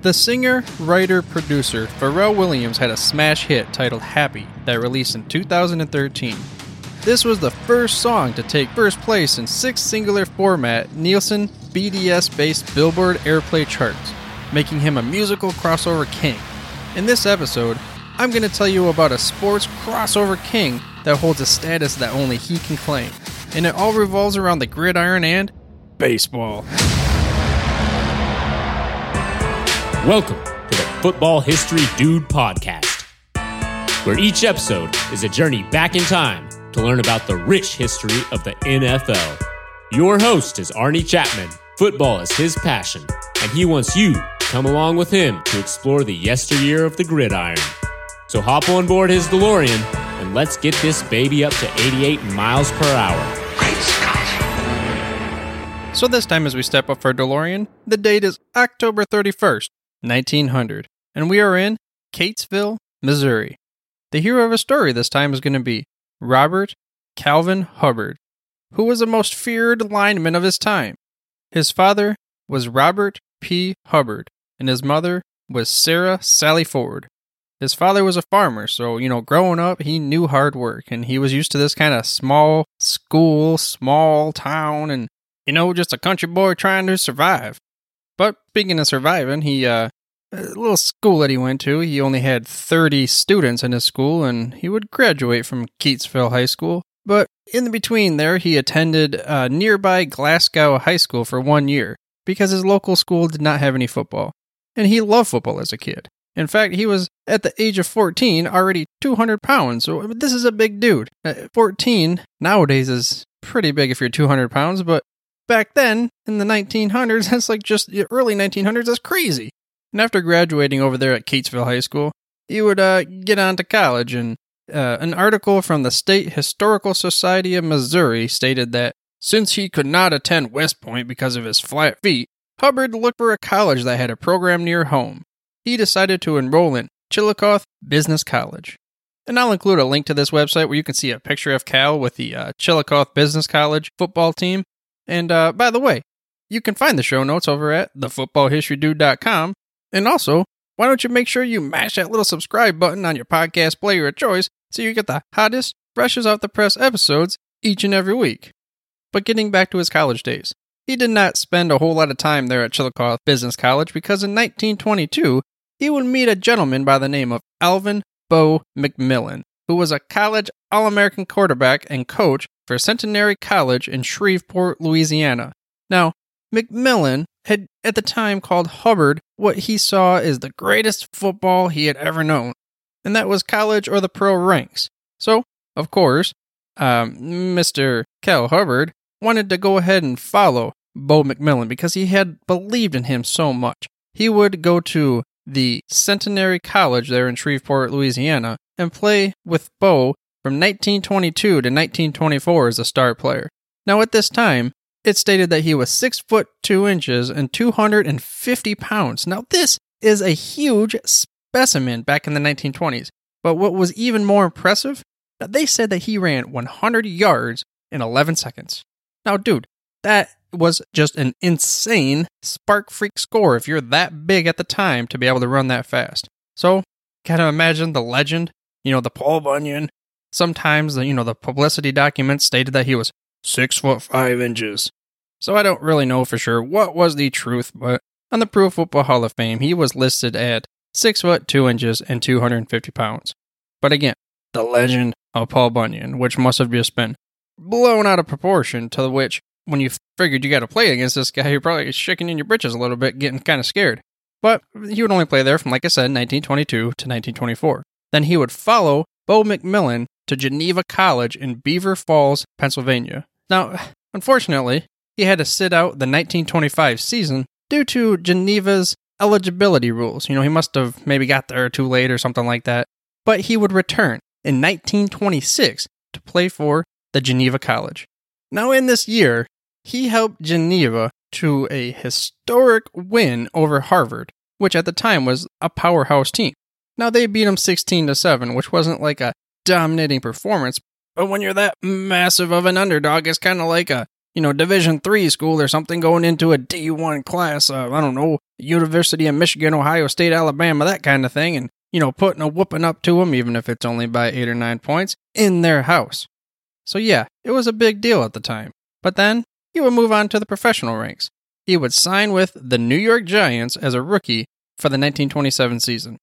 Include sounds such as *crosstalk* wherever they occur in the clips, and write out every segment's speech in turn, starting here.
The singer, writer, producer Pharrell Williams had a smash hit titled Happy that released in 2013. This was the first song to take first place in six singular format Nielsen BDS based Billboard Airplay charts, making him a musical crossover king. In this episode, I'm going to tell you about a sports crossover king that holds a status that only he can claim. And it all revolves around the gridiron and baseball. Welcome to the Football History Dude podcast, where each episode is a journey back in time to learn about the rich history of the NFL. Your host is Arnie Chapman. Football is his passion, and he wants you to come along with him to explore the yesteryear of the gridiron. So hop on board his DeLorean and let's get this baby up to 88 miles per hour. So this time as we step up for DeLorean, the date is October 31st, 1900, and we are in Keytesville, Missouri. The hero of a story this time is going to be Robert Calvin Hubbard, who was the most feared lineman of his time. His father was Robert P. Hubbard, and his mother was Sarah Sally Ford. His father was a farmer, so, you know, growing up, he knew hard work, and he was used to this kind of small school, small town, and, you know, just a country boy trying to survive. But speaking of surviving, he, uh, a little school that he went to, he only had 30 students in his school, and he would graduate from Keytesville High School. But in the between there, he attended uh, nearby Glasgow High School for one year because his local school did not have any football. And he loved football as a kid. In fact, he was at the age of 14 already 200 pounds. So this is a big dude. At 14 nowadays is pretty big if you're 200 pounds, but back then in the 1900s, that's like just the early 1900s. That's crazy. And after graduating over there at Keytesville High School, he would uh, get on to college. And uh, an article from the State Historical Society of Missouri stated that since he could not attend West Point because of his flat feet, Hubbard looked for a college that had a program near home. He decided to enroll in Chillicothe Business College. And I'll include a link to this website where you can see a picture of Cal with the uh, Chillicothe Business College football team. And uh, by the way, you can find the show notes over at thefootballhistorydude.com. And also, why don't you make sure you mash that little subscribe button on your podcast player of choice so you get the hottest, freshest off the press episodes each and every week. But getting back to his college days, he did not spend a whole lot of time there at Chillicothe Business College because in 1922, he would meet a gentleman by the name of Alvin Bo McMillin, who was a college All American quarterback and coach for Centenary College in Shreveport, Louisiana. Now, McMillin had at the time called Hubbard what he saw as the greatest football he had ever known, and that was college or the pro ranks. So, of course, um, Mr. Cal Hubbard wanted to go ahead and follow Bo McMillin because he had believed in him so much. He would go to the Centenary College there in Shreveport, Louisiana, and play with Bo from 1922 to 1924 as a star player. Now, at this time, it stated that he was 6 foot 2 inches and 250 pounds. Now, this is a huge specimen back in the 1920s. But what was even more impressive, they said that he ran 100 yards in 11 seconds. Now, dude, that was just an insane spark freak score if you're that big at the time to be able to run that fast. So, kind of imagine the legend, you know, the Paul Bunyan. Sometimes, you know, the publicity documents stated that he was six foot five inches. So I don't really know for sure what was the truth, but on the Pro Football Hall of Fame, he was listed at six foot two inches and 250 pounds. But again, the legend of Paul Bunyan, which must have just been blown out of proportion to which when you figured you got to play against this guy, you're probably shaking in your britches a little bit, getting kind of scared. But he would only play there from, like I said, 1922 to 1924. Then he would follow Bo McMillin to Geneva College in Beaver Falls, Pennsylvania. Now, unfortunately, he had to sit out the 1925 season due to Geneva's eligibility rules. You know, he must have maybe got there too late or something like that. But he would return in 1926 to play for the Geneva College. Now, in this year, he helped Geneva to a historic win over Harvard, which at the time was a powerhouse team. Now they beat them 16 to 7, which wasn't like a dominating performance, but when you're that massive of an underdog, it's kind of like a, you know, Division 3 school or something going into a D1 class, uh, I don't know, University of Michigan, Ohio State, Alabama, that kind of thing, and, you know, putting a whooping up to them, even if it's only by eight or nine points, in their house. So, yeah, it was a big deal at the time. But then he would move on to the professional ranks. He would sign with the New York Giants as a rookie for the 1927 season.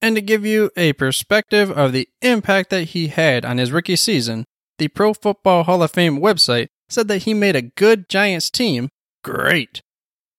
And to give you a perspective of the impact that he had on his rookie season, the Pro Football Hall of Fame website said that he made a good Giants team great.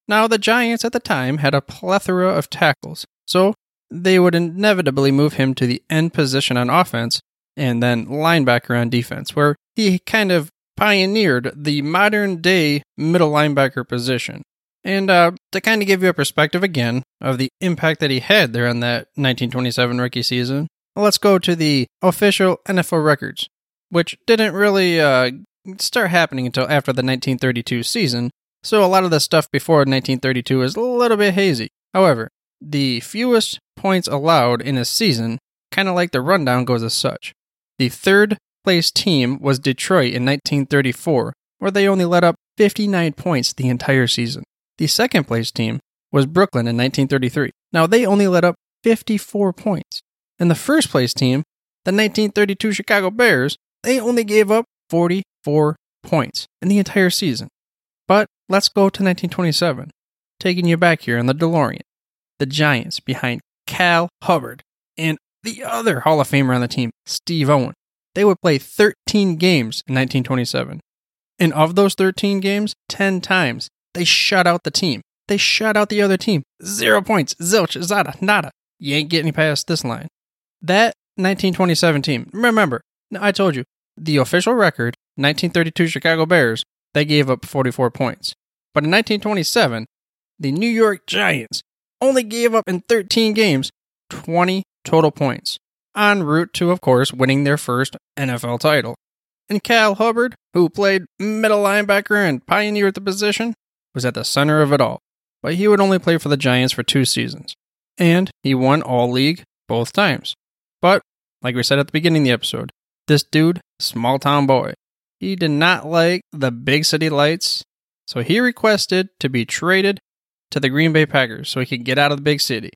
Now, the Giants at the time had a plethora of tackles, so they would inevitably move him to the end position on offense and then linebacker on defense, where he kind of pioneered the modern day middle linebacker position. And uh, to kind of give you a perspective again of the impact that he had there in that 1927 rookie season, let's go to the official NFL records, which didn't really uh, start happening until after the 1932 season, so a lot of the stuff before 1932 is a little bit hazy. However, the fewest points allowed in a season, kind of like the rundown goes as such. The third place team was Detroit in 1934, where they only let up 59 points the entire season. The second place team was Brooklyn in 1933. Now they only let up 54 points. And the first place team, the 1932 Chicago Bears, they only gave up 44 points in the entire season. But let's go to 1927, taking you back here in the DeLorean. The Giants behind Cal Hubbard and the other Hall of Famer on the team, Steve Owen. They would play 13 games in 1927. And of those 13 games, 10 times, they shut out the team. They shut out the other team. Zero points. Zilch, zada, nada. You ain't getting past this line. That 1927 team, remember, I told you, the official record, 1932 Chicago Bears, they gave up 44 points. But in 1927, the New York Giants only gave up in 13 games 20 total points, en route to, of course, winning their first NFL title. And Cal Hubbard, who played middle linebacker and pioneered the position, was at the center of it all. But he would only play for the Giants for two seasons. And he won All League both times. But, like we said at the beginning of the episode, this dude, small town boy, he did not like the big city lights, so he requested to be traded to the Green Bay Packers so he could get out of the big city.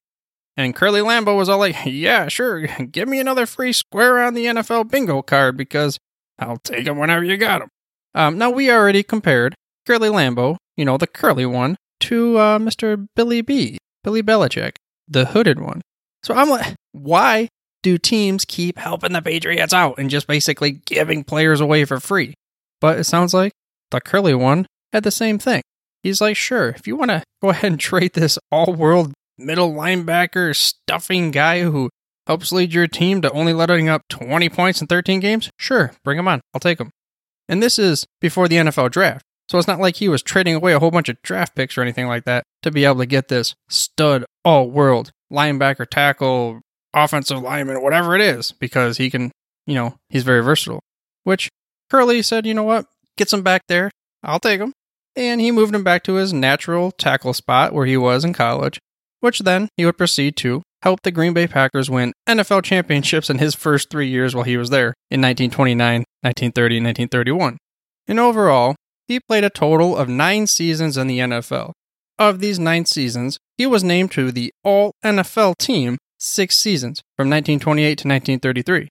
And Curly Lambeau was all like, *laughs* Yeah, sure, *laughs* give me another free square on the NFL bingo card because I'll take them whenever you got them. Um, now, we already compared Curly Lambeau, you know, the curly one, to uh, Mr. Billy B, Billy Belichick, the hooded one. So I'm like, why do teams keep helping the Patriots out and just basically giving players away for free? But it sounds like the curly one had the same thing. He's like, sure, if you want to go *laughs* ahead and trade this all world middle linebacker stuffing guy who helps lead your team to only letting up 20 points in 13 games, sure, bring him on. I'll take him. And this is before the NFL draft. So it's not like he was trading away a whole bunch of draft picks or anything like that to be able to get this stud all world linebacker, tackle, offensive lineman, whatever it is, because he can, you know, he's very versatile. Which Curly said, you know what, gets him back there. I'll take him. And he moved him back to his natural tackle spot where he was in college, which then he would proceed to help the Green Bay Packers win NFL championships in his first three years while he was there in 1929, 1930, and 1931. And overall, he played a total of nine seasons in the NFL. Of these nine seasons, he was named to the All NFL team six seasons, from 1928 to 1933.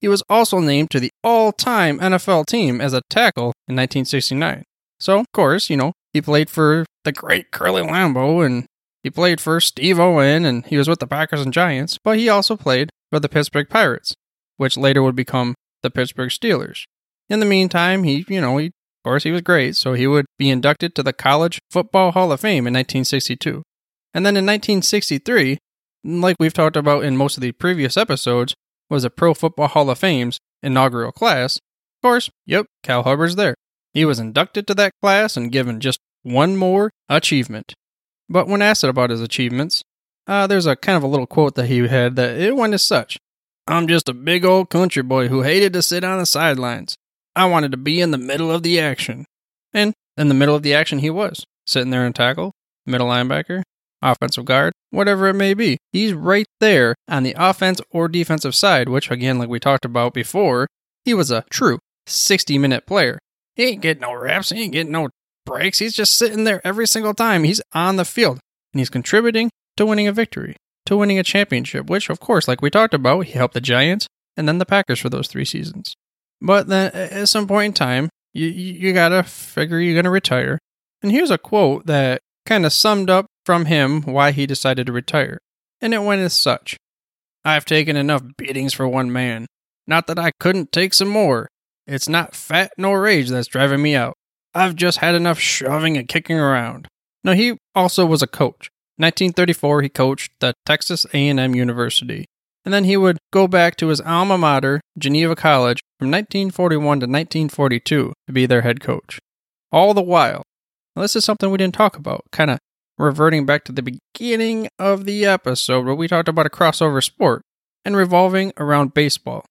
He was also named to the all time NFL team as a tackle in 1969. So, of course, you know, he played for the great Curly Lambeau and he played for Steve Owen and he was with the Packers and Giants, but he also played for the Pittsburgh Pirates, which later would become the Pittsburgh Steelers. In the meantime, he, you know, he, of course, he was great, so he would be inducted to the College Football Hall of Fame in 1962. And then in 1963, like we've talked about in most of the previous episodes, was a Pro Football Hall of Fame's inaugural class. Of course, yep, Cal Hubbard's there. He was inducted to that class and given just one more achievement. But when asked about his achievements, uh, there's a kind of a little quote that he had that it went as such I'm just a big old country boy who hated to sit on the sidelines. I wanted to be in the middle of the action. And in the middle of the action, he was, sitting there in tackle, middle linebacker, offensive guard, whatever it may be. He's right there on the offense or defensive side, which, again, like we talked about before, he was a true 60 minute player. He ain't getting no reps, he ain't getting no breaks. He's just sitting there every single time he's on the field. and he's contributing to winning a victory, to winning a championship, which, of course, like we talked about, he helped the Giants and then the Packers for those three seasons. But then at some point in time, you, you gotta figure you're gonna retire. And here's a quote that kind of summed up from him why he decided to retire. And it went as such I've taken enough beatings for one man. Not that I couldn't take some more. It's not fat nor rage that's driving me out. I've just had enough shoving and kicking around. Now he also was a coach. 1934 he coached the Texas A&M University. And then he would go back to his alma mater, Geneva College, from 1941 to 1942 to be their head coach. All the while, this is something we didn't talk about, kind of reverting back to the beginning of the episode where we talked about a crossover sport and revolving around baseball.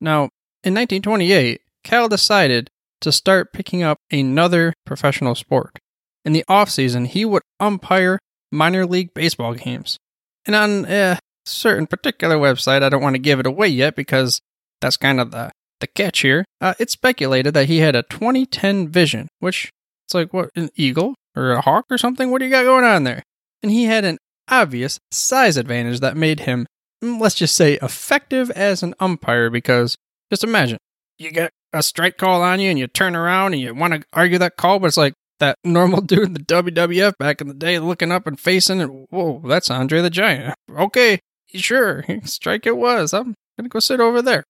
Now, in 1928, Cal decided to start picking up another professional sport. In the offseason, he would umpire minor league baseball games. And on a certain particular website, I don't want to give it away yet because that's kind of the, the catch here. Uh, it's speculated that he had a 2010 vision, which it's like, what, an eagle or a hawk or something? What do you got going on there? And he had an obvious size advantage that made him, mm, let's just say, effective as an umpire because just imagine you get a strike call on you and you turn around and you want to argue that call, but it's like that *laughs* normal dude in the WWF back in the day looking up and facing and whoa, that's Andre the Giant. *laughs* Okay, sure, *laughs* strike it was. I'm gonna go sit over there.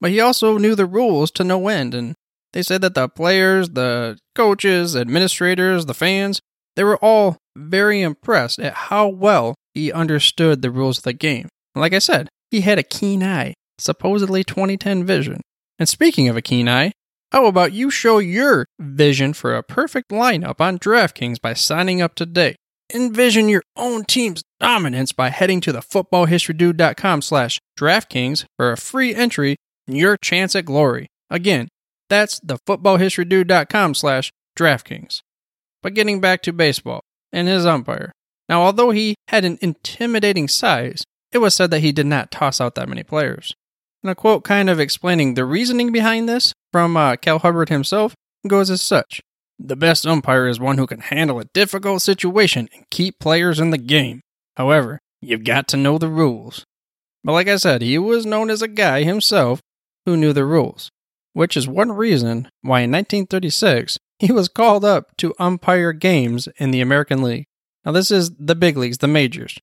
But he also knew the rules to no end, and they said that the players, the coaches, administrators, the fans, they were all very impressed at how well he understood the rules of the game. Like I said, he had a keen eye, supposedly 2010 vision. And speaking of a keen eye, how about you show your vision for a perfect lineup on DraftKings by signing up today? Envision your own team's dominance by heading to the footballhistorydude.com slash DraftKings for a free entry your chance at glory. Again, that's the footballhistorydude.com slash DraftKings. But getting back to baseball and his umpire. Now, although he had an intimidating size, it was said that he did not toss out that many players. And a quote kind of explaining the reasoning behind this from uh, Cal Hubbard himself goes as such The best umpire is one who can handle a difficult situation and keep players in the game. However, you've got to know the rules. But like I said, he was known as a guy himself who knew the rules, which is one reason why in 1936 he was called up to umpire games in the American League. Now, this is the big leagues, the majors,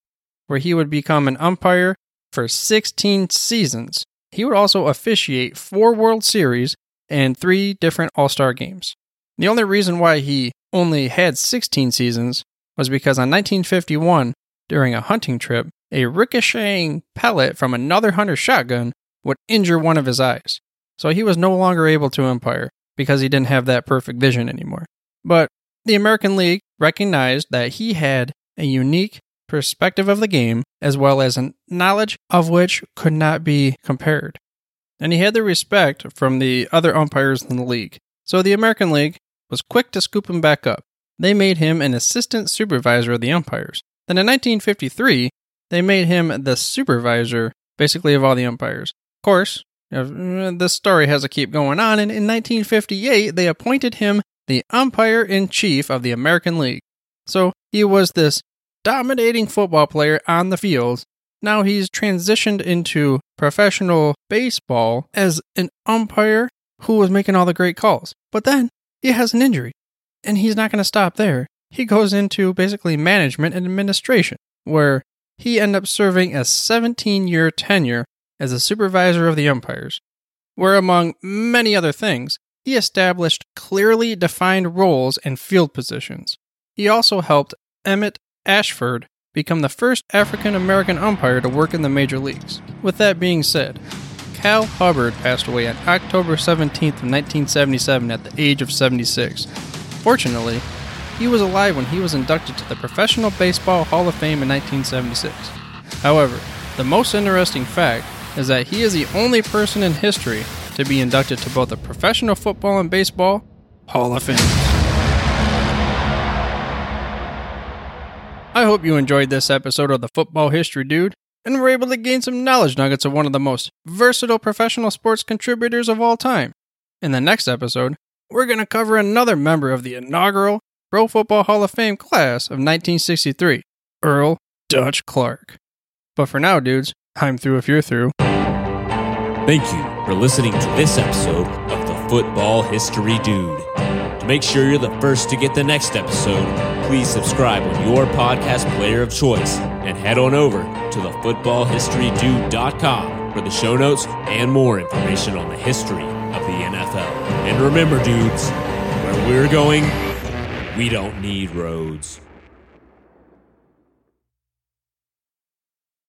where he would become an umpire for 16 seasons he would also officiate four World Series and three different All Star games. The only reason why he only had 16 seasons was because on 1951, during a hunting trip, a ricocheting pellet from another hunter's shotgun would injure one of his eyes. So he was no longer able to umpire because he didn't have that perfect vision anymore. But the American League recognized that he had a unique perspective of the game, as well as a knowledge of which could not be compared. And he had the respect from the other umpires in the league. So the American League was quick to scoop him back up. They made him an assistant supervisor of the umpires. Then in 1953, they made him the supervisor, basically, of all the umpires. Course, uh, the story has to keep going on, and in 1958, they appointed him the umpire in chief of the American League. So he was this dominating football player on the field. Now he's transitioned into professional baseball as an umpire who was making all the great calls. But then he has an injury, and he's not going to stop there. He goes into basically management and administration, where he ended up serving a 17 year tenure as a supervisor of the umpires, where, among many other things, he established clearly defined roles and field positions. He also helped Emmett Ashford become the first African American umpire to work in the major leagues. With that being said, Cal Hubbard passed away on October 17th of 1977 at the age of 76. Fortunately, he was alive when he was inducted to the Professional Baseball Hall of Fame in 1976. However, the most interesting fact is that he is the only person in history to be inducted to both the Professional Football and Baseball Hall of Fame. I hope you enjoyed this episode of the Football History Dude and were able to gain some knowledge nuggets of one of the most versatile professional sports contributors of all time. In the next episode, we're going to cover another member of the inaugural Pro Football Hall of Fame class of 1963. Earl Dutch Clark. But for now, dudes, I'm through if you're through. Thank you for listening to this episode of the Football History Dude. To make sure you're the first to get the next episode, please subscribe on your podcast player of choice and head on over to the footballhistorydude.com for the show notes and more information on the history of the NFL. And remember, dudes, where we're going, we don't need roads.